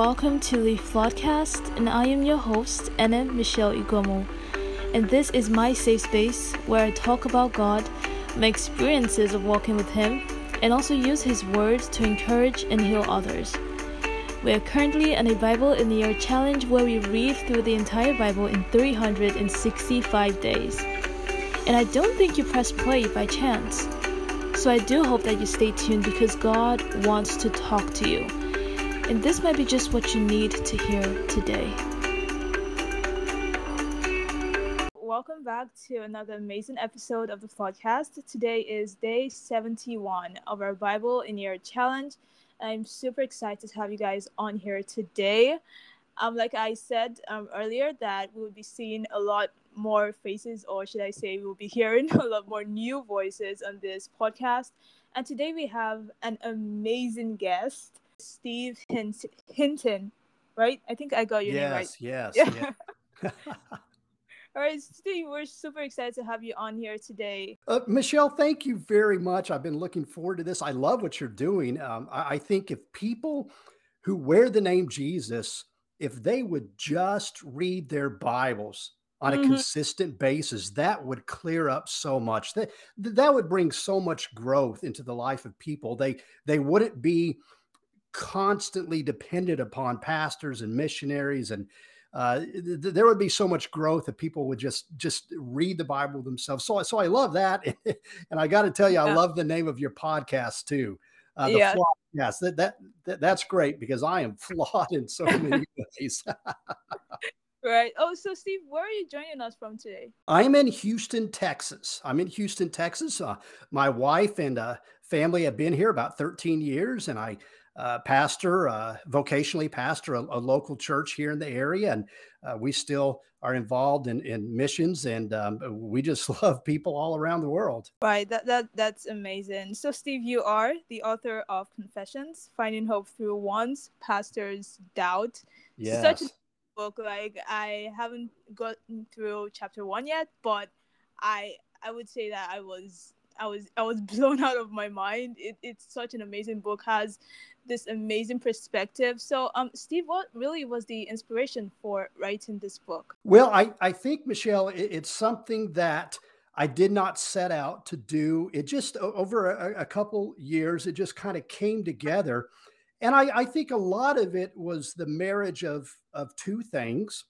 welcome to the Floodcast, and I am your host, Anna Michelle Igomu. And this is my safe space where I talk about God, my experiences of walking with Him, and also use His words to encourage and heal others. We are currently on a Bible in the Year challenge where we read through the entire Bible in 365 days. And I don't think you press play by chance. So I do hope that you stay tuned because God wants to talk to you. And this might be just what you need to hear today. Welcome back to another amazing episode of the podcast. Today is day 71 of our Bible in Year challenge. I'm super excited to have you guys on here today. Um, like I said um, earlier, that we will be seeing a lot more faces, or should I say, we'll be hearing a lot more new voices on this podcast. And today we have an amazing guest, Steve Hint- Hinton, right? I think I got your name right. Yes, yes. Yeah. All right, Steve, we're super excited to have you on here today. Uh, Michelle, thank you very much. I've been looking forward to this. I love what you're doing. Um, I, I think if people who wear the name Jesus, if they would just read their Bibles on a mm-hmm. consistent basis, that would clear up so much. That that would bring so much growth into the life of people. They they wouldn't be constantly dependent upon pastors and missionaries and uh, th- there would be so much growth if people would just just read the Bible themselves. So, so I love that, and I got to tell you, yeah. I love the name of your podcast too. Uh, the yeah. yes, that, that that that's great because I am flawed in so many ways. right. Oh, so Steve, where are you joining us from today? I'm in Houston, Texas. I'm in Houston, Texas. Uh, my wife and uh, family have been here about 13 years, and I uh, pastor, uh, vocationally pastor a, a, local church here in the area, and uh, we still are involved in, in missions, and um, we just love people all around the world. Right, that, that that's amazing. So, Steve, you are the author of Confessions: Finding Hope Through One's Pastor's Doubt. Yes. Such a book. Like I haven't gotten through chapter one yet, but I I would say that I was I was I was blown out of my mind. It, it's such an amazing book. Has this amazing perspective. So, um, Steve, what really was the inspiration for writing this book? Well, I I think Michelle, it, it's something that. I did not set out to do it. Just over a, a couple years, it just kind of came together, and I, I, think a lot of it was the marriage of of two things.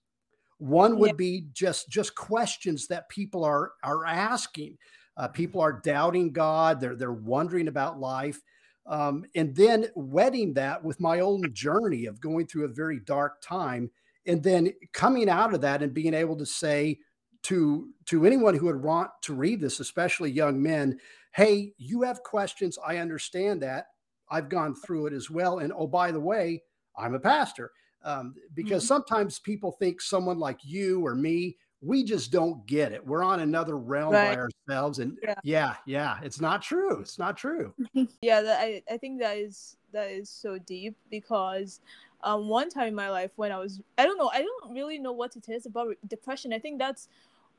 One would yeah. be just just questions that people are are asking. Uh, people are doubting God. They're they're wondering about life, um, and then wedding that with my own journey of going through a very dark time, and then coming out of that and being able to say to to anyone who would want to read this, especially young men, hey, you have questions. I understand that. I've gone through it as well. And oh, by the way, I'm a pastor. Um, because mm-hmm. sometimes people think someone like you or me we just don't get it. We're on another realm right. by ourselves. And yeah. yeah, yeah, it's not true. It's not true. yeah, that, I, I think that is that is so deep because um, one time in my life when I was I don't know, I don't really know what it is about depression. I think that's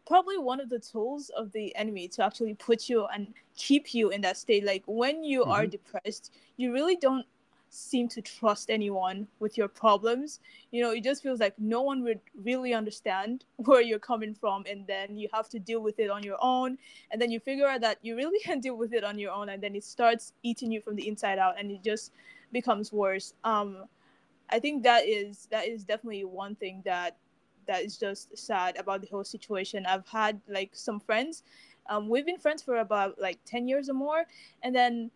probably one of the tools of the enemy to actually put you and keep you in that state. Like when you mm-hmm. are depressed, you really don't seem to trust anyone with your problems. You know, it just feels like no one would really understand where you're coming from, and then you have to deal with it on your own. And then you figure out that you really can deal with it on your own, and then it starts eating you from the inside out, and it just becomes worse. Um, I think that is that is definitely one thing that that is just sad about the whole situation. I've had like some friends. Um, we've been friends for about like 10 years or more and then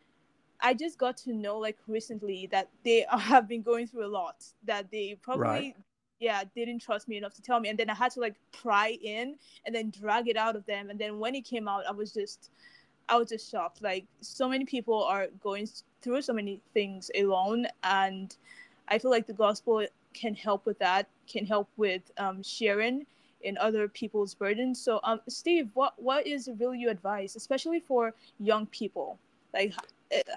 I just got to know like recently that they have been going through a lot. That they probably right. yeah didn't trust me enough to tell me, and then I had to like pry in and then drag it out of them. And then when it came out, I was just I was just shocked. Like so many people are going through so many things alone, and I feel like the gospel can help with that. Can help with um, sharing in other people's burdens. So, um, Steve, what what is really your advice, especially for young people? Like,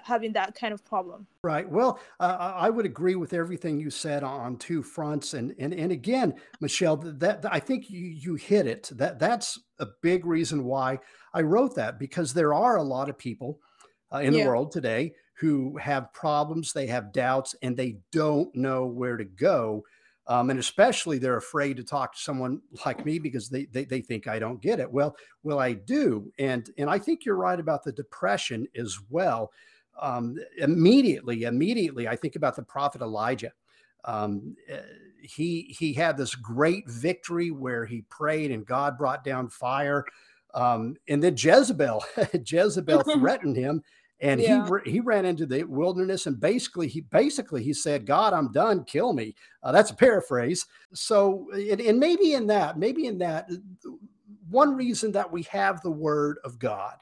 having that kind of problem. Right. Well, uh, I would agree with everything you said on two fronts, and and and again, Michelle, that, that I think you you hit it. That that's a big reason why I wrote that because there are a lot of people uh, in yeah. the world today who have problems, they have doubts, and they don't know where to go. Um, and especially they're afraid to talk to someone like me because they, they, they think I don't get it. Well, well, I do, and and I think you're right about the depression as well. Um, immediately, immediately, I think about the prophet Elijah. Um, eh, he he had this great victory where he prayed and God brought down fire. Um, and then Jezebel, Jezebel threatened him, and yeah. he he ran into the wilderness and basically he basically he said god i'm done kill me uh, that's a paraphrase so and, and maybe in that maybe in that one reason that we have the word of god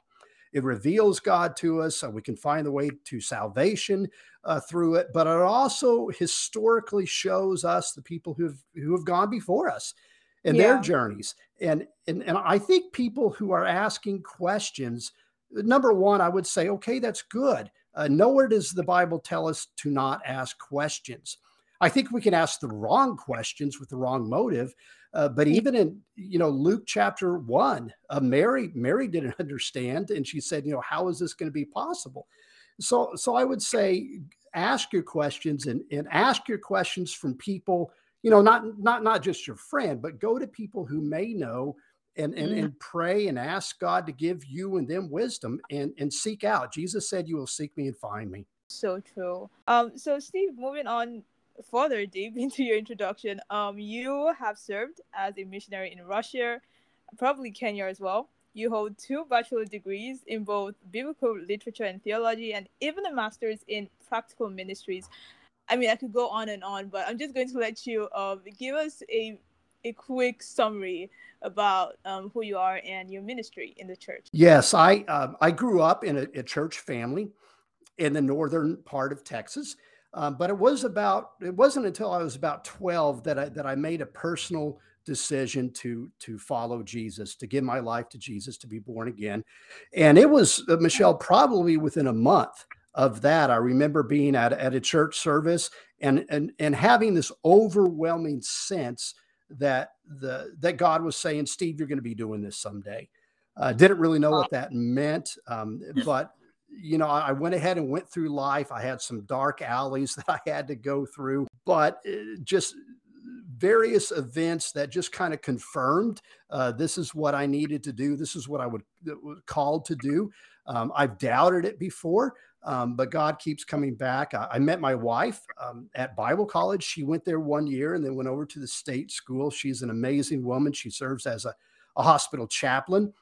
it reveals god to us so we can find the way to salvation uh, through it but it also historically shows us the people who've who have gone before us in yeah. their journeys and, and and i think people who are asking questions number one, I would say, okay, that's good. Uh, nowhere does the Bible tell us to not ask questions. I think we can ask the wrong questions with the wrong motive. Uh, but even in you know Luke chapter one, uh, Mary Mary didn't understand, and she said, you know, how is this going to be possible? So so I would say ask your questions and and ask your questions from people you know not not not just your friend, but go to people who may know and and, mm. and pray and ask God to give you and them wisdom and and seek out. Jesus said, "You will seek me and find me." So true. Um. So Steve, moving on further deep into your introduction, um, you have served as a missionary in Russia, probably Kenya as well. You hold two bachelor degrees in both biblical literature and theology, and even a master's in practical ministries. I mean, I could go on and on, but I'm just going to let you uh, give us a a quick summary about um, who you are and your ministry in the church. Yes, I uh, I grew up in a, a, church family in the northern part of Texas, um, but it was about it wasn't until I was about twelve that I that I made a personal decision to to follow Jesus, to give my life to Jesus, to be born again, and it was uh, Michelle probably within a month of that. I remember being at at a church service and and and having this overwhelming sense that the that God was saying, Steve, you're going to be doing this someday. Uh, didn't really know what that meant, um, but you know, I went ahead and went through life. I had some dark alleys that I had to go through, but uh, just various events that just kind of confirmed uh, this is what I needed to do. This is what I would was called to do. Um, I've doubted it before, um, but God keeps coming back. I, I met my wife um, at Bible college. She went there one year and then went over to the state school. She's an amazing woman. She serves as a, a hospital chaplain.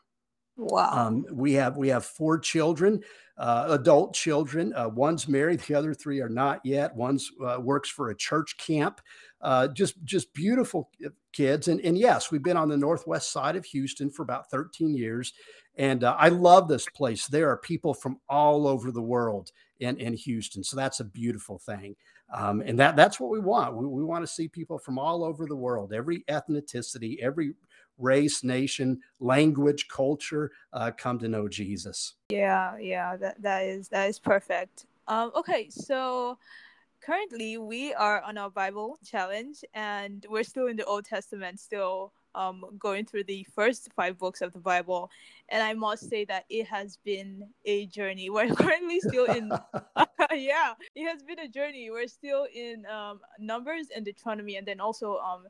Wow. Um, we have we have four children, uh, adult children. Uh, one's married, the other three are not yet. One's uh, works for a church camp. Uh, just just beautiful kids. And and yes, we've been on the northwest side of Houston for about 13 years, and uh, I love this place. There are people from all over the world in, in Houston. So that's a beautiful thing. Um, and that that's what we want. We, we want to see people from all over the world, every ethnicity, every race, nation, language, culture uh, come to know Jesus. Yeah, yeah, that, that is that is perfect. Um, okay, so currently we are on our Bible challenge and we're still in the Old Testament, still um, going through the first five books of the Bible, and I must say that it has been a journey. We're currently still in, yeah, it has been a journey. We're still in um, Numbers and Deuteronomy, and then also um,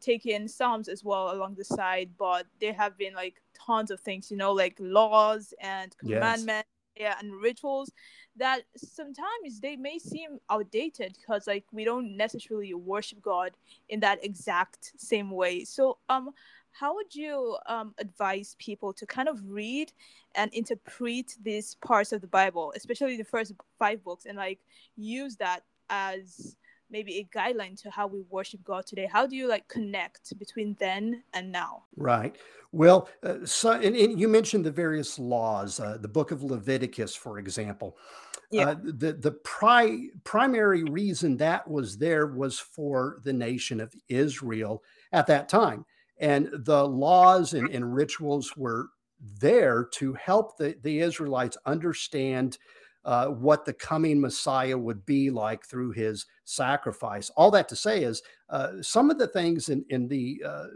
taking Psalms as well along the side. But there have been like tons of things, you know, like laws and commandments. Yes and rituals that sometimes they may seem outdated because like we don't necessarily worship god in that exact same way. So um how would you um, advise people to kind of read and interpret these parts of the bible especially the first five books and like use that as maybe a guideline to how we worship God today. How do you like connect between then and now? Right. Well, uh, so and, and, you mentioned the various laws, uh, the book of Leviticus, for example. Yeah. Uh, the the pri- primary reason that was there was for the nation of Israel at that time, and the laws and, and rituals were there to help the, the Israelites understand uh, what the coming Messiah would be like through his sacrifice. All that to say is uh, some of the things in, in the uh,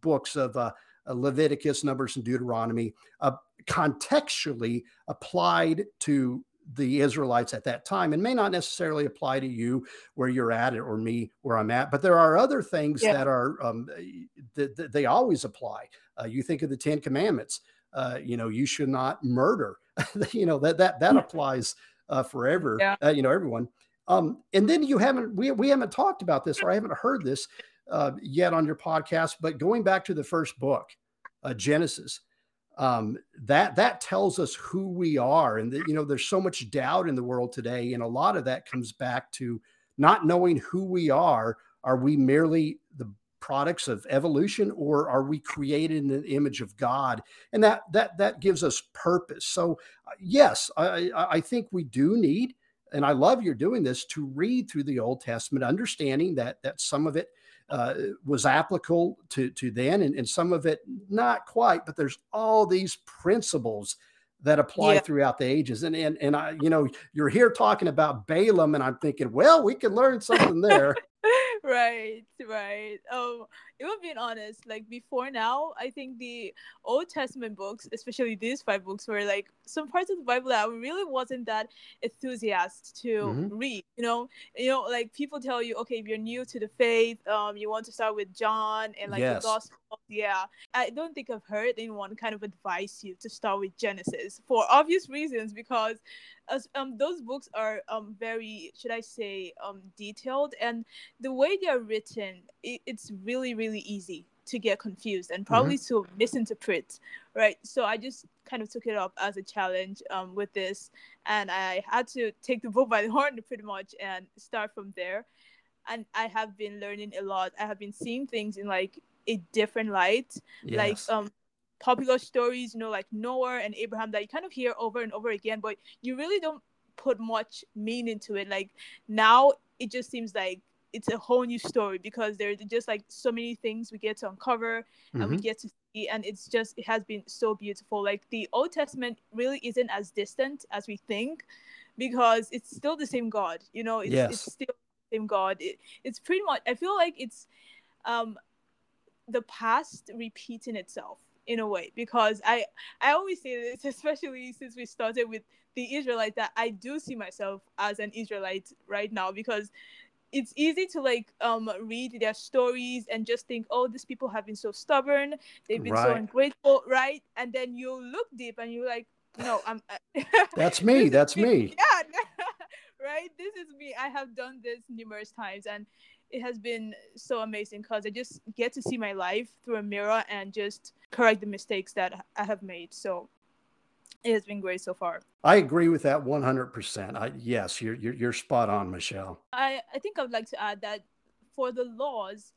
books of uh, Leviticus, Numbers, and Deuteronomy uh, contextually applied to the Israelites at that time and may not necessarily apply to you where you're at or me where I'm at. But there are other things yeah. that are um, that, that, they always apply. Uh, you think of the Ten Commandments. Uh, you know, you should not murder. you know that that that applies uh, forever. Yeah. Uh, you know, everyone. Um, and then you haven't we we haven't talked about this or I haven't heard this uh, yet on your podcast. But going back to the first book, uh, Genesis um, that that tells us who we are and that you know there's so much doubt in the world today and a lot of that comes back to not knowing who we are are we merely products of evolution or are we created in the image of god and that that that gives us purpose so uh, yes i i think we do need and i love you're doing this to read through the old testament understanding that that some of it uh, was applicable to to then, and, and some of it not quite. But there's all these principles that apply yeah. throughout the ages. And and and I, you know, you're here talking about Balaam, and I'm thinking, well, we can learn something there. right, right. Um, even being honest, like before now, I think the Old Testament books, especially these five books, were like some parts of the Bible that I really wasn't that enthusiastic to mm-hmm. read. You know, you know, like people tell you, okay, if you're new to the faith, um, you want to start with John and like yes. the gospel. Yeah, I don't think I've heard anyone kind of advise you to start with Genesis for obvious reasons because as, um, those books are um, very, should I say, um, detailed, and the way they are written, it, it's really, really easy to get confused and probably mm-hmm. to misinterpret, right? So I just kind of took it up as a challenge um, with this, and I had to take the book by the horn pretty much and start from there. And I have been learning a lot. I have been seeing things in like a different light, yes. like um popular stories, you know, like Noah and Abraham that you kind of hear over and over again, but you really don't put much meaning to it. Like now, it just seems like it's a whole new story because there's just like so many things we get to uncover mm-hmm. and we mm-hmm. get to see, and it's just it has been so beautiful. Like the Old Testament really isn't as distant as we think because it's still the same God. You know, it's, yes. it's still the same God. It, it's pretty much. I feel like it's um the past repeating itself in a way because I I always say this, especially since we started with the Israelite, that I do see myself as an Israelite right now because it's easy to like um read their stories and just think, oh, these people have been so stubborn, they've been right. so ungrateful, right? And then you look deep and you're like, no, I'm. That's me. That's me. Yeah. right. This is me. I have done this numerous times, and it has been so amazing because I just get to see my life through a mirror and just correct the mistakes that I have made. So it has been great so far. I agree with that 100%. I, yes, you're, you're, you're spot on, Michelle. I, I think I would like to add that for the laws,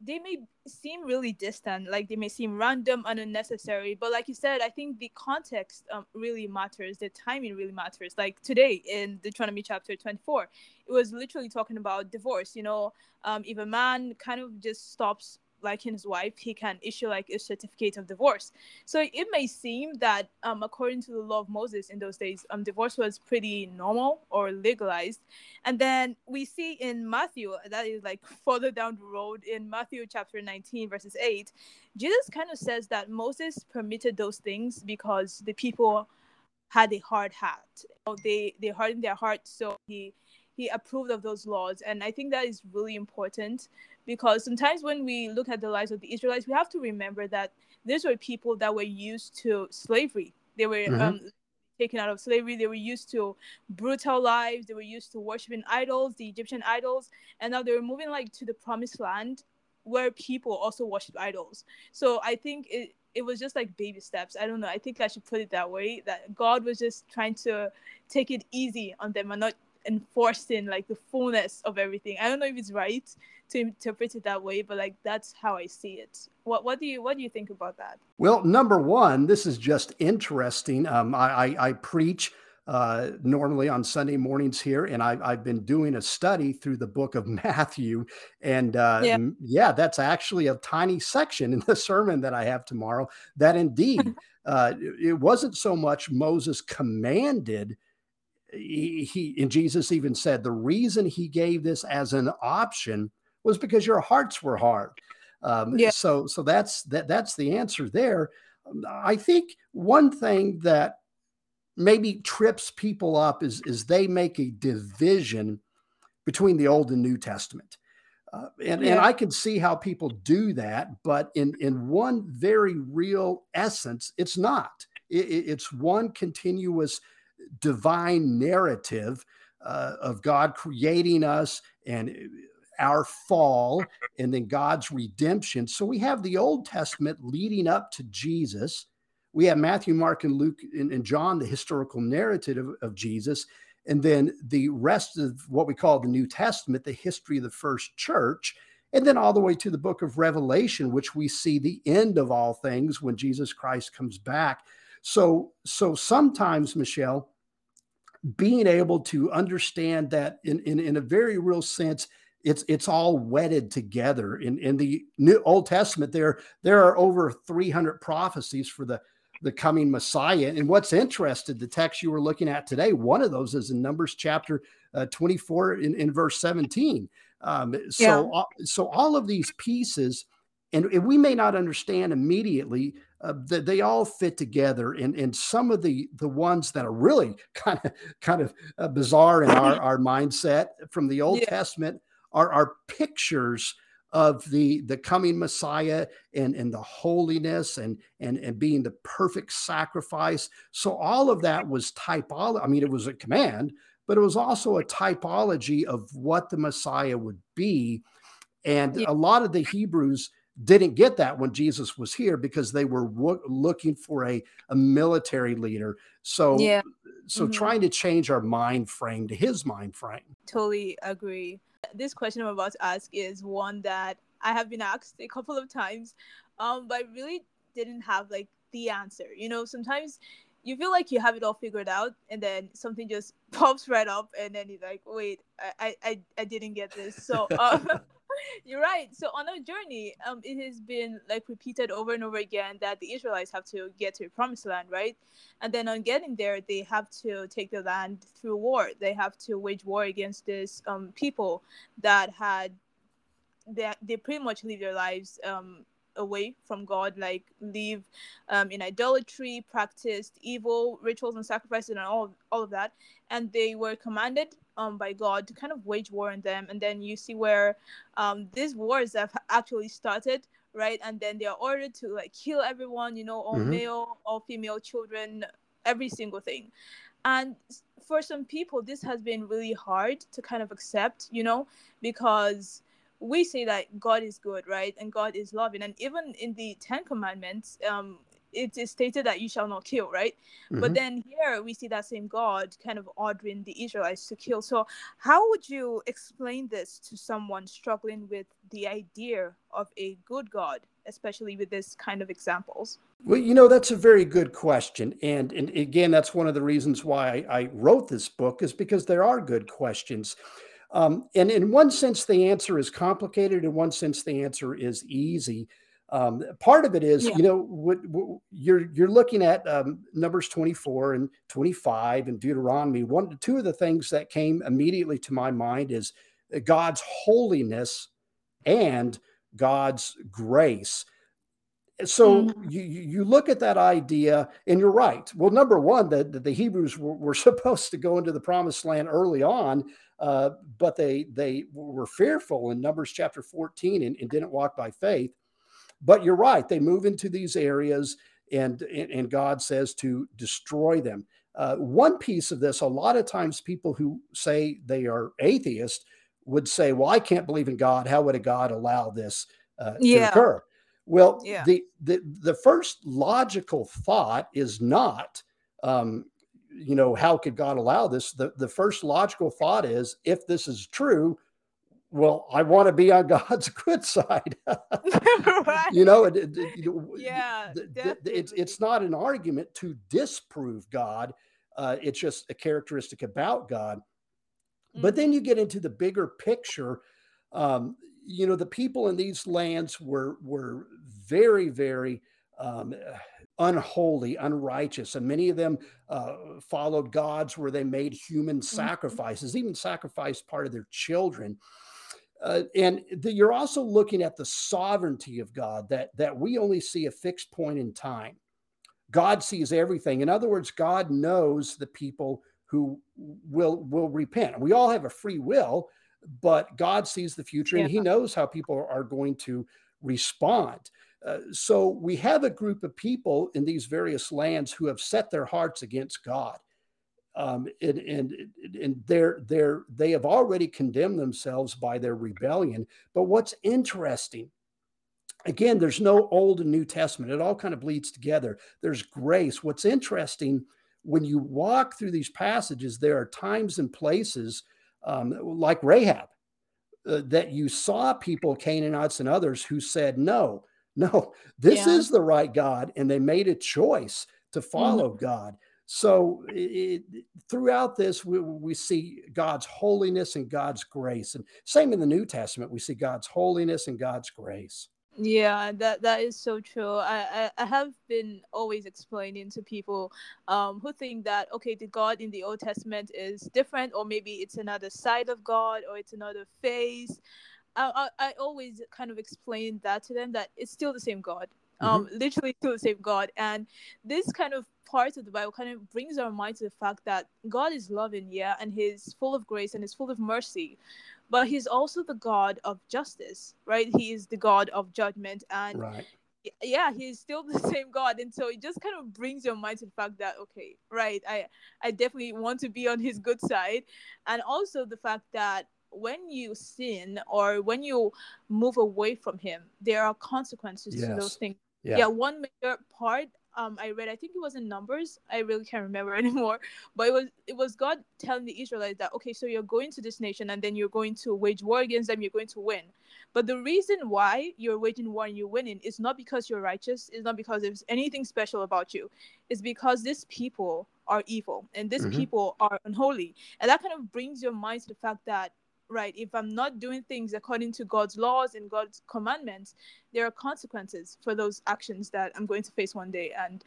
they may seem really distant, like they may seem random and unnecessary. But like you said, I think the context um, really matters. The timing really matters. Like today in Deuteronomy chapter 24, it was literally talking about divorce. You know, um, if a man kind of just stops like his wife, he can issue like a certificate of divorce. So it may seem that, um, according to the law of Moses in those days, um, divorce was pretty normal or legalized. And then we see in Matthew, that is like further down the road in Matthew chapter 19, verses 8, Jesus kind of says that Moses permitted those things because the people had a hard heart. They they hardened their hearts, so he he approved of those laws. And I think that is really important because sometimes when we look at the lives of the Israelites, we have to remember that these were people that were used to slavery. They were mm-hmm. um, taken out of slavery. They were used to brutal lives. They were used to worshiping idols, the Egyptian idols, and now they were moving like to the promised land where people also worship idols. So I think it it was just like baby steps. I don't know. I think I should put it that way. That God was just trying to take it easy on them and not enforcing like the fullness of everything. I don't know if it's right to interpret it that way, but like that's how I see it. What what do you what do you think about that? Well, number one, this is just interesting. Um, I, I, I preach uh, normally on Sunday mornings here, and I, have been doing a study through the book of Matthew, and uh, yeah. yeah. that's actually a tiny section in the sermon that I have tomorrow. That indeed, uh, it wasn't so much Moses commanded he, he and Jesus even said the reason he gave this as an option was because your hearts were hard. Um, yeah. So so that's that that's the answer there. I think one thing that maybe trips people up is, is they make a division between the Old and New Testament. Uh, and, yeah. and I can see how people do that, but in, in one very real essence, it's not. It, it's one continuous divine narrative uh, of God creating us and our fall and then God's redemption. So we have the Old Testament leading up to Jesus. We have Matthew, Mark, and Luke and, and John, the historical narrative of, of, Jesus. And then the rest of what we call the New Testament, the history of the first church. And then all the way to the book of Revelation, which we see the end of all things when Jesus Christ comes back. So, so sometimes, Michelle, being able to understand that in, in, in a very real sense, it's it's all wedded together. In in the new old testament there there are over 300 prophecies for the the coming messiah. And what's interested the text you were looking at today one of those is in numbers chapter uh, 24 in, in verse 17 um, so yeah. uh, so all of these pieces and, and, we may not understand immediately uh, that they all fit together and and some of the the ones that are really kind of kind of uh, bizarre in our our mindset from the old yeah. testament are, are pictures of the the coming messiah and and the holiness and and and being the perfect sacrifice so all of that was typology i mean it was a command but it was also a typology of what the messiah would be and yeah. a lot of the hebrews didn't get that when jesus was here because they were looking for a, a military leader so yeah so mm-hmm. trying to change our mind frame to his mind frame totally agree this question I'm about to ask is one that I have been asked a couple of times, um, but I really didn't have like the answer. You know, sometimes you feel like you have it all figured out, and then something just pops right up, and then you're like, "Wait, I I I didn't get this." So. Um, You're right. So on our journey, um, it has been like repeated over and over again that the Israelites have to get to the promised land, right? And then on getting there, they have to take the land through war. They have to wage war against this um, people that had they, they pretty much live their lives um, away from God, like live um, in idolatry, practiced evil rituals and sacrifices, and all all of that. And they were commanded um, by God to kind of wage war on them. And then you see where um, these wars have actually started, right? And then they are ordered to like kill everyone, you know, all mm-hmm. male, all female children, every single thing. And for some people, this has been really hard to kind of accept, you know, because we say that God is good, right? And God is loving. And even in the Ten Commandments, um, it is stated that you shall not kill, right? Mm-hmm. But then here we see that same God kind of ordering the Israelites to kill. So, how would you explain this to someone struggling with the idea of a good God, especially with this kind of examples? Well, you know, that's a very good question. And, and again, that's one of the reasons why I, I wrote this book, is because there are good questions. Um, and in one sense, the answer is complicated. In one sense, the answer is easy. Um, part of it is, yeah. you know, what, what, you're you're looking at um, Numbers 24 and 25 and Deuteronomy. One, two of the things that came immediately to my mind is God's holiness and God's grace. So mm-hmm. you you look at that idea, and you're right. Well, number one, the, the Hebrews were, were supposed to go into the promised land early on, uh, but they they were fearful in Numbers chapter 14 and, and, didn't walk by faith. But you're right; they move into these areas, and and, God says to destroy them. Uh, one piece of this, a lot of times, people who say they are atheist would say, "Well, I can't believe in God. How would a God allow this uh, yeah. to occur?" Well, yeah. the, the the first logical thought is not um, you know, how could God allow this? The, the first logical thought is if this is true, well, I want to be on God's good side. right. You know, it, it, yeah, it's it's not an argument to disprove God. Uh, it's just a characteristic about God. Mm-hmm. But then mm-hmm. you get into the bigger picture. Um, you know, the people in these lands were were very, very um, unholy, unrighteous, and many of them uh, followed gods where they made human mm-hmm. sacrifices, even sacrificed part of their children. Uh, and the, you're also looking at the sovereignty of God that that we only see a fixed point in time. God sees everything. In other words, God knows the people who will will repent. We all have a free will, but God sees the future yeah. and He knows how people are going to respond. Uh, so we have a group of people in these various lands who have set their hearts against God. Um, and, and, and they're, they're, they have already condemned themselves by their rebellion. But what's interesting, again, there's no Old and New Testament. It all kind of bleeds together. There's grace. What's interesting, when you walk through these passages, there are times and places um, like Rahab uh, that you saw people, Canaanites and others, who said, No, no, this yeah. is the right God. And they made a choice to mm-hmm. follow mm-hmm. God. So it, throughout this, we, we, see God's holiness and God's grace. And same in the New Testament, we see God's holiness and God's grace. Yeah, that that is so true. I, I, I have been always explaining to people um, who think that okay, the God in the Old Testament is different, or maybe it's another side of God, or it's another face. I, I, I always kind of explain that to them that it's still the same God. Um, mm-hmm. literally still the same God. And this kind of part of the Bible kind of brings our mind to the fact that God is loving, yeah, and He's full of grace and He's full of mercy, but He's also the God of justice, right? He is the God of judgment, and right. yeah, He's still the same God, and so it just kind of brings your mind to the fact that okay, right, I I definitely want to be on His good side, and also the fact that when you sin or when you move away from him there are consequences yes. to those things yeah. yeah one major part um I read I think it was in Numbers I really can't remember anymore but it was it was God telling the Israelites that okay so you're going to this nation and then you're going to wage war against them you're going to win but the reason why you're waging war and you're winning is not because you're righteous it's not because there's anything special about you it's because these people are evil and these mm-hmm. people are unholy and that kind of brings your mind to the fact that right if i'm not doing things according to god's laws and god's commandments there are consequences for those actions that i'm going to face one day. And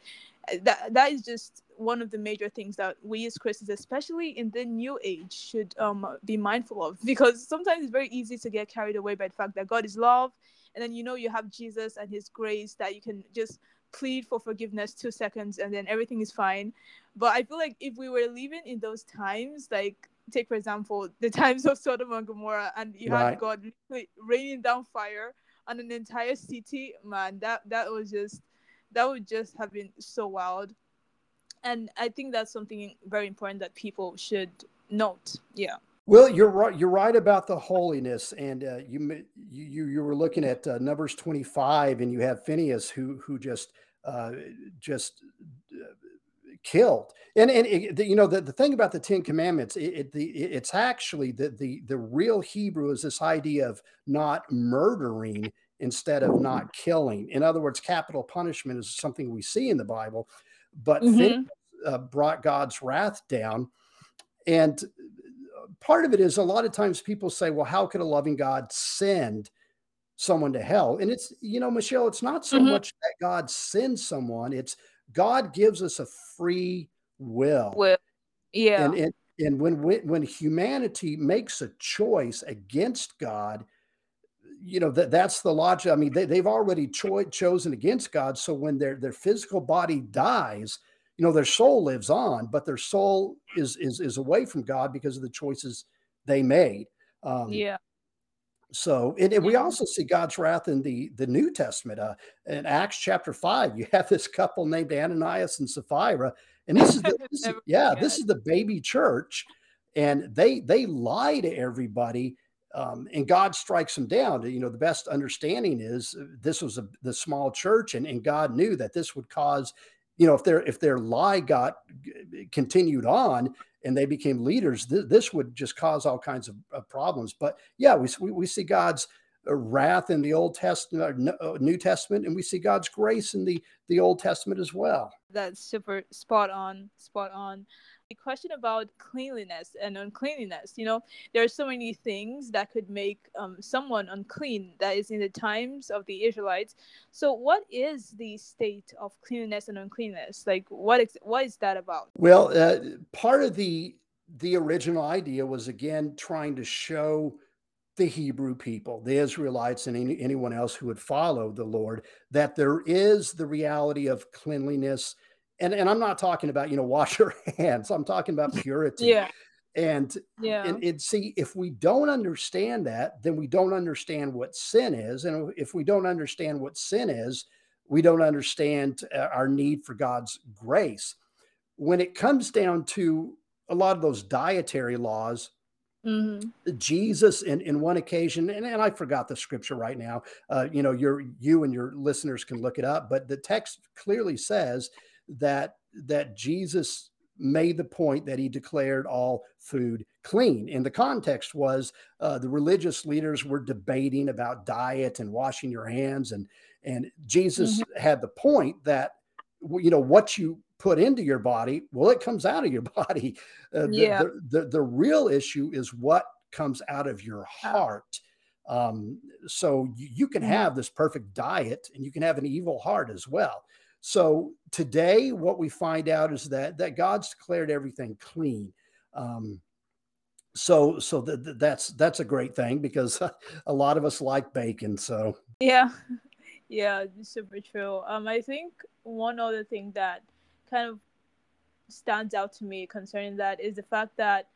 that that is just one of the major things that we as christians especially in the new age should um, be mindful of. Because sometimes it's very easy to get carried away by the fact that god is love and then you know you have jesus and his grace that you can just plead for forgiveness two seconds and then everything is fine. But i feel like if we were living in those times like take for example the times of Sodom and Gomorrah, and you right. had God raining down fire on an entire city. Man, that that was just that would just have been so wild. And I think that's something very important that people should note. Yeah. Well, you're right. You're right about the holiness, and uh, you you you were looking at uh, Numbers 25, and you have Phineas who who just uh, just uh, killed. And and it, the, you know the, the thing about the Ten Commandments, it, it the it's actually the the the real Hebrew is this idea of not murdering instead of not killing. In other words, capital punishment is something we see in the Bible, but mm-hmm. uh, brought God's wrath down. And uh, part of it is a lot of times people say, well, how could a loving God send someone to hell? And it's, you know, Michelle, it's not so mm-hmm. much that God sends someone, it's God gives us a free will. Will. Yeah. And, and, and when, when humanity makes a choice against God, you know that that's the logic. I mean, they, they've already cho- chosen against God. So when their their physical body dies, you know, their soul lives on, but their soul is is is away from God because of the choices they made. Um, yeah. So, and, and, we also see God's wrath in the the New Testament. Uh, in Acts chapter five, you have this couple named Ananias and Sapphira, and this is, the, this is yeah, this is the baby church, and they they lie to everybody, um, and God strikes them down. You know, the best understanding is uh, this was a the small church, and and God knew that this would cause, you know, if their if their lie got continued on, and they became leaders, th- this would just cause all kinds of, problems. But yeah, we, we, we see God's uh, wrath in the Old Testament, uh, New Testament, and we see God's grace in the the Old Testament as well. That's super spot on, spot on question about cleanliness and uncleanliness. You know, there are so many things that could make um, someone unclean that is in the times of the Israelites. So, what is the state of cleanliness and uncleanness? Like, what what is that about? Well, uh, part of the the original idea was again trying to show the Hebrew people, the Israelites, and any, anyone else who would follow the Lord, that there is the reality of cleanliness and and I'm not talking about you know wash your hands. I'm talking about purity. yeah. And Yeah. and, and see if we don't understand that, then we don't understand what sin is, and if we don't understand what sin is, we don't understand uh, our need for God's grace. When it comes down to a lot of those dietary laws, Mm-hmm. Jesus in, in one occasion, and, and I forgot the scripture right now. Uh, you know, your you and your listeners can look it up, but the text clearly says that that Jesus made the point that he declared all food clean. And the context was uh, the religious leaders were debating about diet and washing your hands, and and Jesus had the point that you know what you put into your body, well, it comes out of your body. Uh, the- Yeah. the, the, the real issue is what comes out of your heart. Um, so you, you can Mhm. have this perfect diet and you can have an evil heart as well. So today, what we find out is that that God's declared everything clean. Um, so so th- th- that's that's a great thing because a lot of us like bacon. So Yeah, yeah, super true. Um, I think one other thing that kind of stands out to me concerning that is the fact that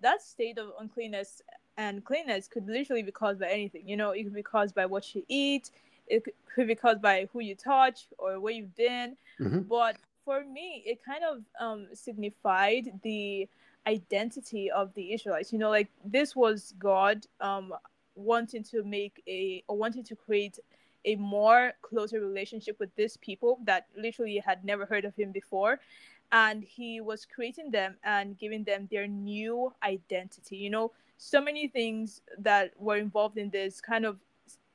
that state of uncleanness and cleanness could literally be caused by anything. You know, it could be caused by what you eat, it could- be caused by who you touch or where you've been. Mhm. But for me, it kind of um, signified the identity of the Israelites. You know, like this was God um, wanting to make a or wanting to create a more closer relationship with this people that literally had never heard of him before and he was creating them and giving them their new identity you know so many things that were involved in this kind of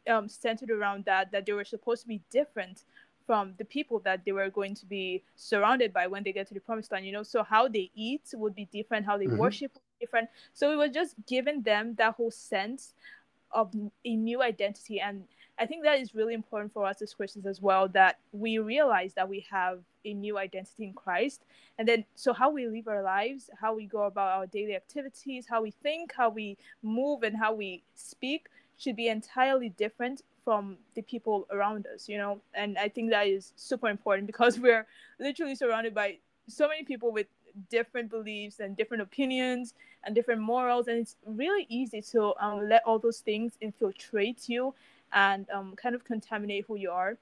um, centered around that that they were supposed to be different from the people that they were going to be surrounded by when they get to the promised land you know? So how they eat would be different how they Mhm. worship would be different. So it was just giving them that whole sense of a new identity. And i think that is really important for us as christians as well that we realize that we have a new identity in christ. And then so how we live our lives how we go about our daily activities how we think how we move and how we speak should be entirely different from the people around us you know? And i think that is super important because we're literally surrounded by so many people with different beliefs and different opinions and different morals. And it's really easy to um, let all those things infiltrate you and um, kind of contaminate who you are.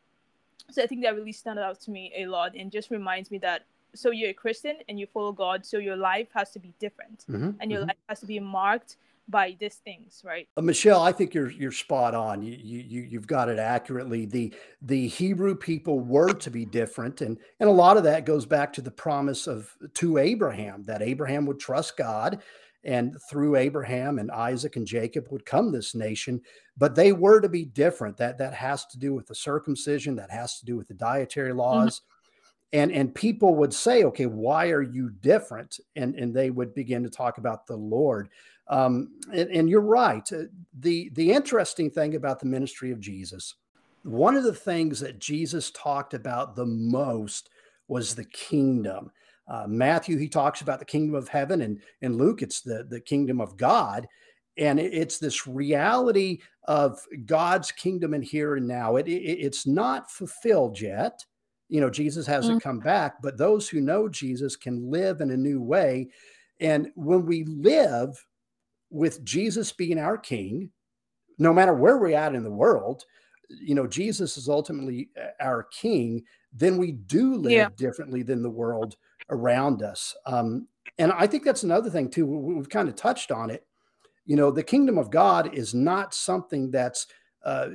So i think that really stand out to me a lot and just reminds me that so you're a christian and you follow god so your life has to be different. Mhm, and your mhm. life has to be marked by these things right Uh, Michelle, I think you're you're spot on. You, you you- you've got it accurately. The the Hebrew people were to be different, and and a lot of that goes back to the promise of to Abraham that Abraham would trust God, and through Abraham and Isaac and Jacob would come this nation. But they were to be different. That that has to do with the circumcision. That has to do with the dietary laws. And, and people would say, okay, why are you different? And, and they would begin to talk about the Lord. Um, and, and you're right. Uh, The the interesting thing about the ministry of Jesus, one of the things that Jesus talked about the most was the kingdom. Uh, Matthew, he talks about the kingdom of heaven, and in Luke, it's the, the kingdom of God. And it- it's this reality of God's kingdom in here and now. It, it, it's not fulfilled yet. You know, Jesus hasn't come back, but those who know Jesus can live in a new way. And when we live with Jesus being our king, no matter where we're at in the world, you know, Jesus is ultimately uh, our king, then we do live Yeah. differently than the world around us. Um, and I think that's another thing, too. we- We've kind of touched on it. You know, the kingdom of God is not something that's uh,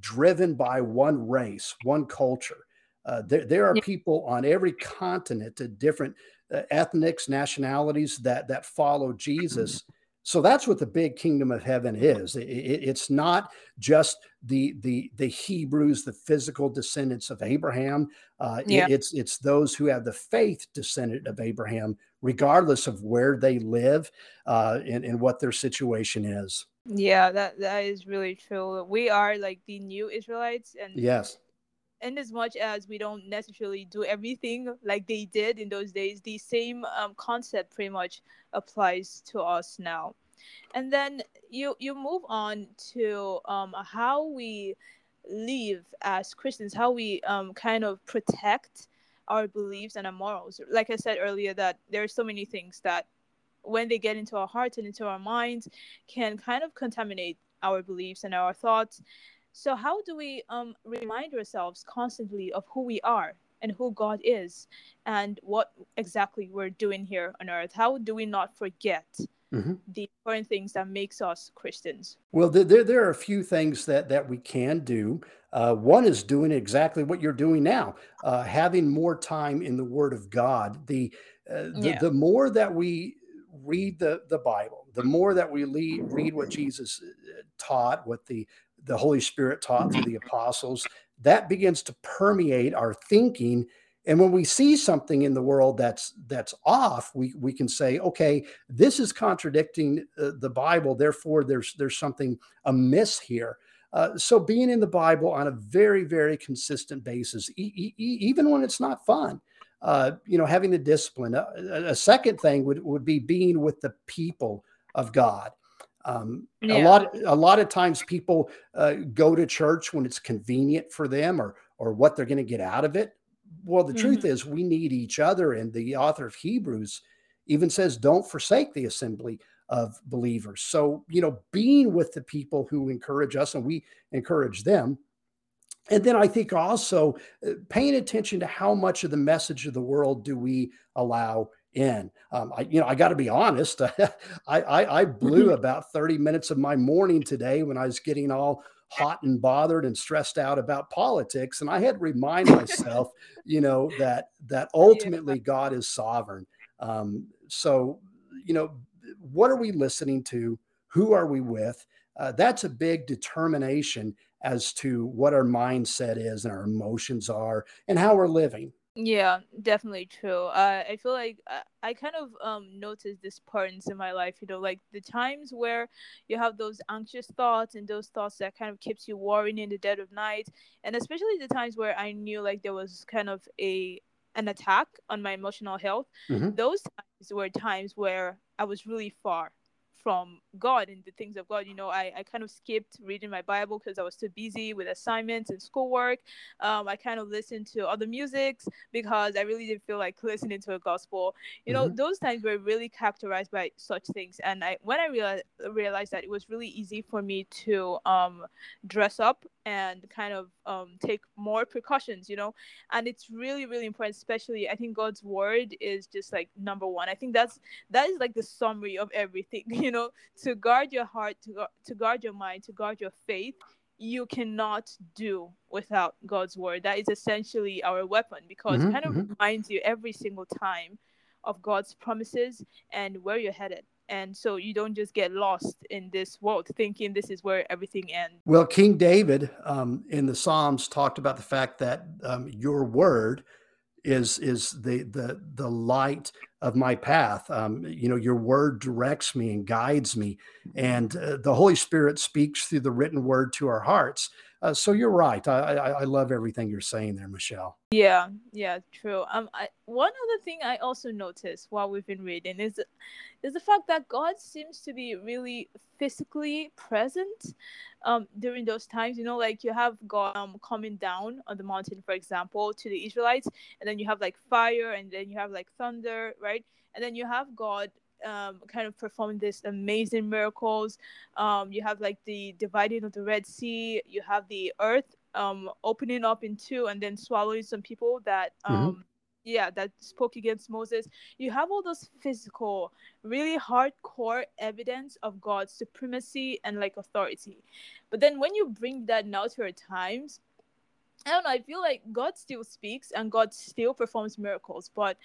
driven by one race, one culture. Uh, there, there are Yeah. people on every continent, different uh, ethnics, nationalities that that follow Jesus. So that's what the big kingdom of heaven is. It- it- it's not just the the the Hebrews, the physical descendants of Abraham. Uh, it- Yeah. it's it's those who have the faith descendant of Abraham, regardless of where they live uh, and, and what their situation is. Yeah, that that is really true. We are like the new Israelites, and Yes. In as much as we don't necessarily do everything like they did in those days, the same um, concept pretty much applies to us now. And then you you move on to um, how we live as Christians, how we um, kind of protect our beliefs and our morals. Like I said earlier, that there are so many things that when they get into our hearts and into our minds can kind of contaminate our beliefs and our thoughts. So how do we um, remind ourselves constantly of who we are and who God is and what exactly we're doing here on earth? How do we not forget mm-hmm. the important things that makes us Christians? Well, there, there are a few things that, that we can do. Uh, one is doing exactly what you're doing now, uh, having more time in the Word of God. The, uh, the, yeah. the more that we read the, the Bible, the more that we lead, read what Jesus uh, taught, what the, the Holy Spirit taught through the apostles, that begins to permeate our thinking. And when we see something in the world that's that's off we we can say okay this is contradicting uh, the bible therefore there's there's something amiss here. Uh, so being in the bible on a very very consistent basis e- e- even when it's not fun uh, you know having the discipline uh, a second thing would, would be being with the people of god um, yeah. a lot a lot of times people uh, go to church when it's convenient for them or or what they're going to get out of it well, the mm-hmm. truth is, we need each other. And the author of Hebrews even says, don't forsake the assembly of believers. So, you know, being with the people who encourage us and we encourage them. And then I think also uh, paying attention to how much of the message of the world do we allow in. Um, I, you know, I got to be honest. I, I, I blew about 30 minutes of my morning today when I was getting all hot and bothered and stressed out about politics and i had to remind myself you know that that ultimately god is sovereign um, so you know what are we listening to who are we with uh, that's a big determination as to what our mindset is and our emotions are and how we're living yeah, definitely true. Uh, I feel like I, uh, I kind of um noticed this patterns in my life. You know, like the times where you have those anxious thoughts and those thoughts that kind of keeps you worrying in the dead of night, and especially the times where I knew like there was kind of a an attack on my emotional health. Mm-hmm. Those times were times where I was really far from God and the things of God. You know, I, I kind of skipped reading my Bible because I was too busy with assignments and schoolwork. Um, I kind of listened to other musics because I really didn't feel like listening to a gospel. You mm-hmm. know, those times were really characterized by such things. And I when I realized realized that it was really easy for me to um, dress up and kind of um, take more precautions, you know, and it's really really important. Especially, I think God's word is just like number one. I think that's that is like the summary of everything, you know, to guard your heart, to to guard your mind, to guard your faith. You cannot do without God's word. That is essentially our weapon because mm-hmm, it kind of mm-hmm. reminds you every single time of God's promises and where you're headed and so you don't just get lost in this world thinking this is where everything ends well king david um, in the psalms talked about the fact that um, your word is is the the the light of my path. Um, you know your word directs me and guides me. And uh, the holy spirit speaks through the written word to our hearts uh, so you're right. I, I, I love everything you're saying there, Michelle. Yeah, yeah, true. Um, I, one other thing I also noticed while we've been reading is is the fact that God seems to be really physically present um, during those times. You know, like you have God um, coming down on the mountain, for example, to the Israelites, and then you have like fire, and then you have like thunder, right? And then you have God um, kind of performing these amazing miracles. Um, you have like the dividing of the Red Sea. You have the earth um, opening up in two and then swallowing some people that mm-hmm. um, yeah that spoke against Moses. You have all those physical, really hardcore evidence of God's supremacy and like authority. But then when you bring that now to our times, I don't know. I feel like God still speaks and God still performs miracles, but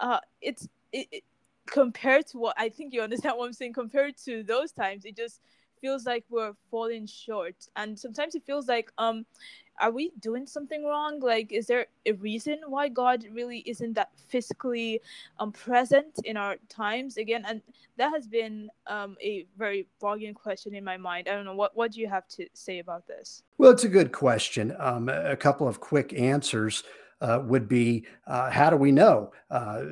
uh, it's it, compared to what I think you understand what I'm saying, compared to those times, it just feels like we're falling short. And sometimes it feels like, um, are we doing something wrong? Like, is there a reason why God really isn't that physically um, present in our times again? And that has been um, a very bogging question in my mind. I don't know. What, what do you have to say about this? Well, it's a good question. Um, a couple of quick answers uh, would be uh, how do we know? Uh,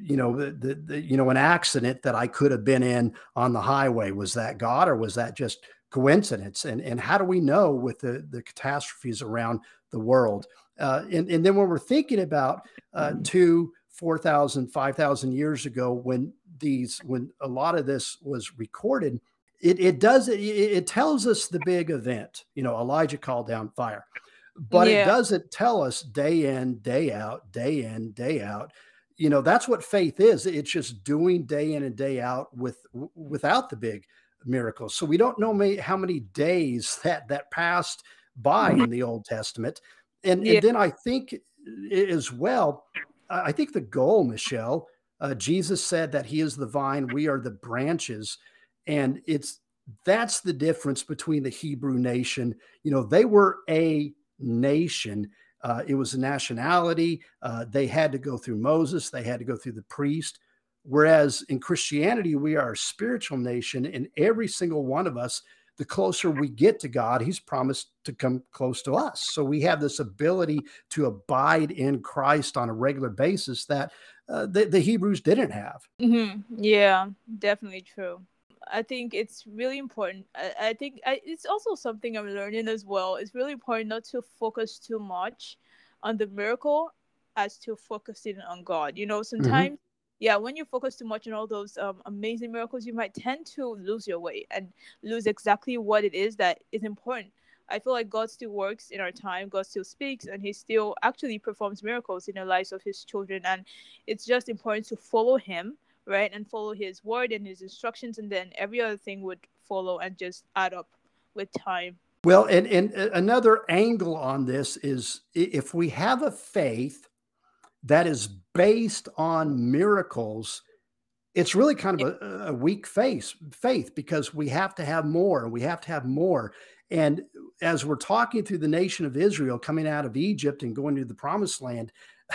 you know the, the, the, you know an accident that i could have been in on the highway was that god or was that just coincidence? And and how do we know with the the catastrophes around the world? Uh, and, and then when we're thinking about uh, two, 4,000, 5,000 years ago, when these, when a lot of this was recorded, it, it does, it, it tells us the big event, you know, Elijah called down fire, but yeah. it doesn't tell us day in, day out, day in, day out. You know, that's what faith is. It's just doing day in and day out with, without the big miracles. So we don't know how many days that, that passed by in the Old Testament. And, yeah. and then I think as well, I think the goal, Michelle, uh, Jesus said that he is the vine, we are the branches. And it's that's the difference between the Hebrew nation. You know, they were a nation. Uh, it was a nationality. Uh, they had to go through Moses. They had to go through the priest. Whereas in Christianity, we are a spiritual nation, and every single one of us the closer we get to God, He's promised to come close to us. So we have this ability to abide in Christ on a regular basis that uh, the, the, Hebrews didn't have. Mm-hmm. Yeah, definitely true. I think it's really important. I, I think I, it's also something I'm learning as well. It's really important not to focus too much on the miracle as to focusing on God. You know, mm-hmm. sometimes. Mm-hmm yeah, when you focus too much on all those um, amazing miracles, you might tend to lose your way and lose exactly what it is that is important. I feel like God still works in our time. God still speaks, and He still actually performs miracles in the lives of His children. And it's just important to follow Him, right, and follow His word and His instructions, and then every other thing would follow and just add up with time. Well, and and uh, another angle on this is if we have a faith that is based on miracles, it's really kind of a, a weak faith, faith because we have to have more. We have to have more. And as we're talking through the nation of Israel coming out of Egypt and going to the promised land,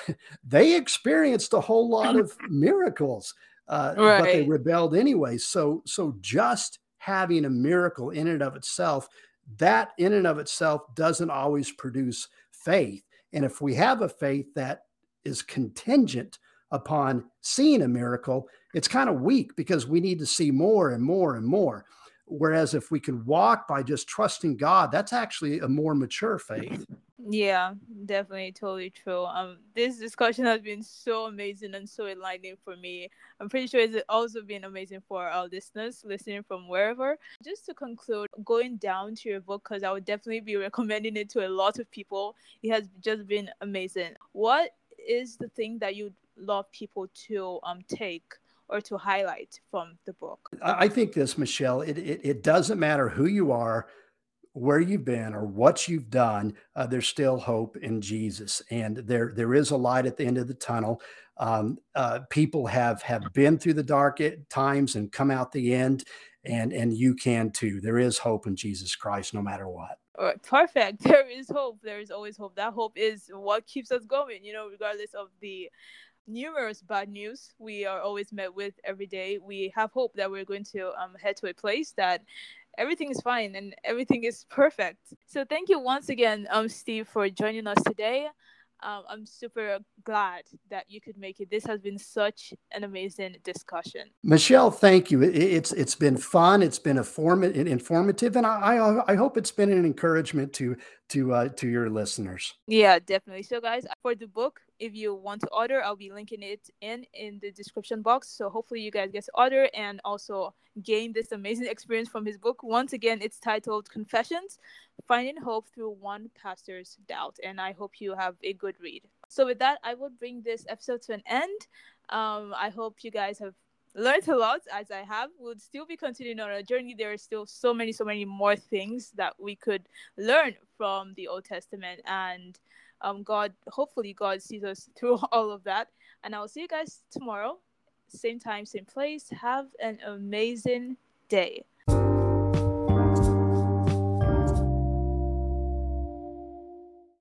they experienced a whole lot of miracles, uh, right. but they rebelled anyway. So, so just having a miracle in and of itself, that in and of itself doesn't always produce faith. And if we have a faith that is contingent upon seeing a miracle, it's kind of weak because we need to see more and more and more. Whereas if we can walk by just trusting God, that's actually a more mature faith. Yeah, definitely, totally true. Um, this discussion has been so amazing and so enlightening for me. I'm pretty sure it's also been amazing for our listeners listening from wherever. Just to conclude, going down to your book because I would definitely be recommending it to a lot of people. It has just been amazing. What is the thing that you'd love people to um take or to highlight from the book? I think this, Michelle, it, it, it doesn't matter who you are, where you've been, or what you've done, uh, there's still hope in Jesus. And there, there is a light at the end of the tunnel. Um, uh, people have, have been through the dark times and come out the end, and, and you can too. There is hope in Jesus Christ, no matter what. perfect. There is hope. There is always hope. That hope is what keeps us going, you know, regardless of the numerous bad news we are always met with every day. We have hope that we're going to um, head to a place that everything is fine and everything is perfect. So thank you once again, um, Steve, for joining us today um, I'm super glad that you could make it. This has been such an amazing discussion. Michelle, thank you. it's it's been fun. It's been informative, and I, I hope it's been an encouragement to to uh, to your listeners. Yeah, definitely. So, guys, for the book, if you want to order, I'll be linking it in in the description box. So hopefully you guys get to order and also gain this amazing experience from his book. Once again, it's titled Confessions: Finding Hope Through One Pastor's Doubt, and I hope you have a good read. So with that, I will bring this episode to an end. Um, I hope you guys have learned a lot as I have. We'll still be continuing on our journey. There are still so many, so many more things that we could learn from the Old Testament. And um, God, hopefully, God sees us through all of that. And I'll see you guys tomorrow, same time, same place. Have an amazing day.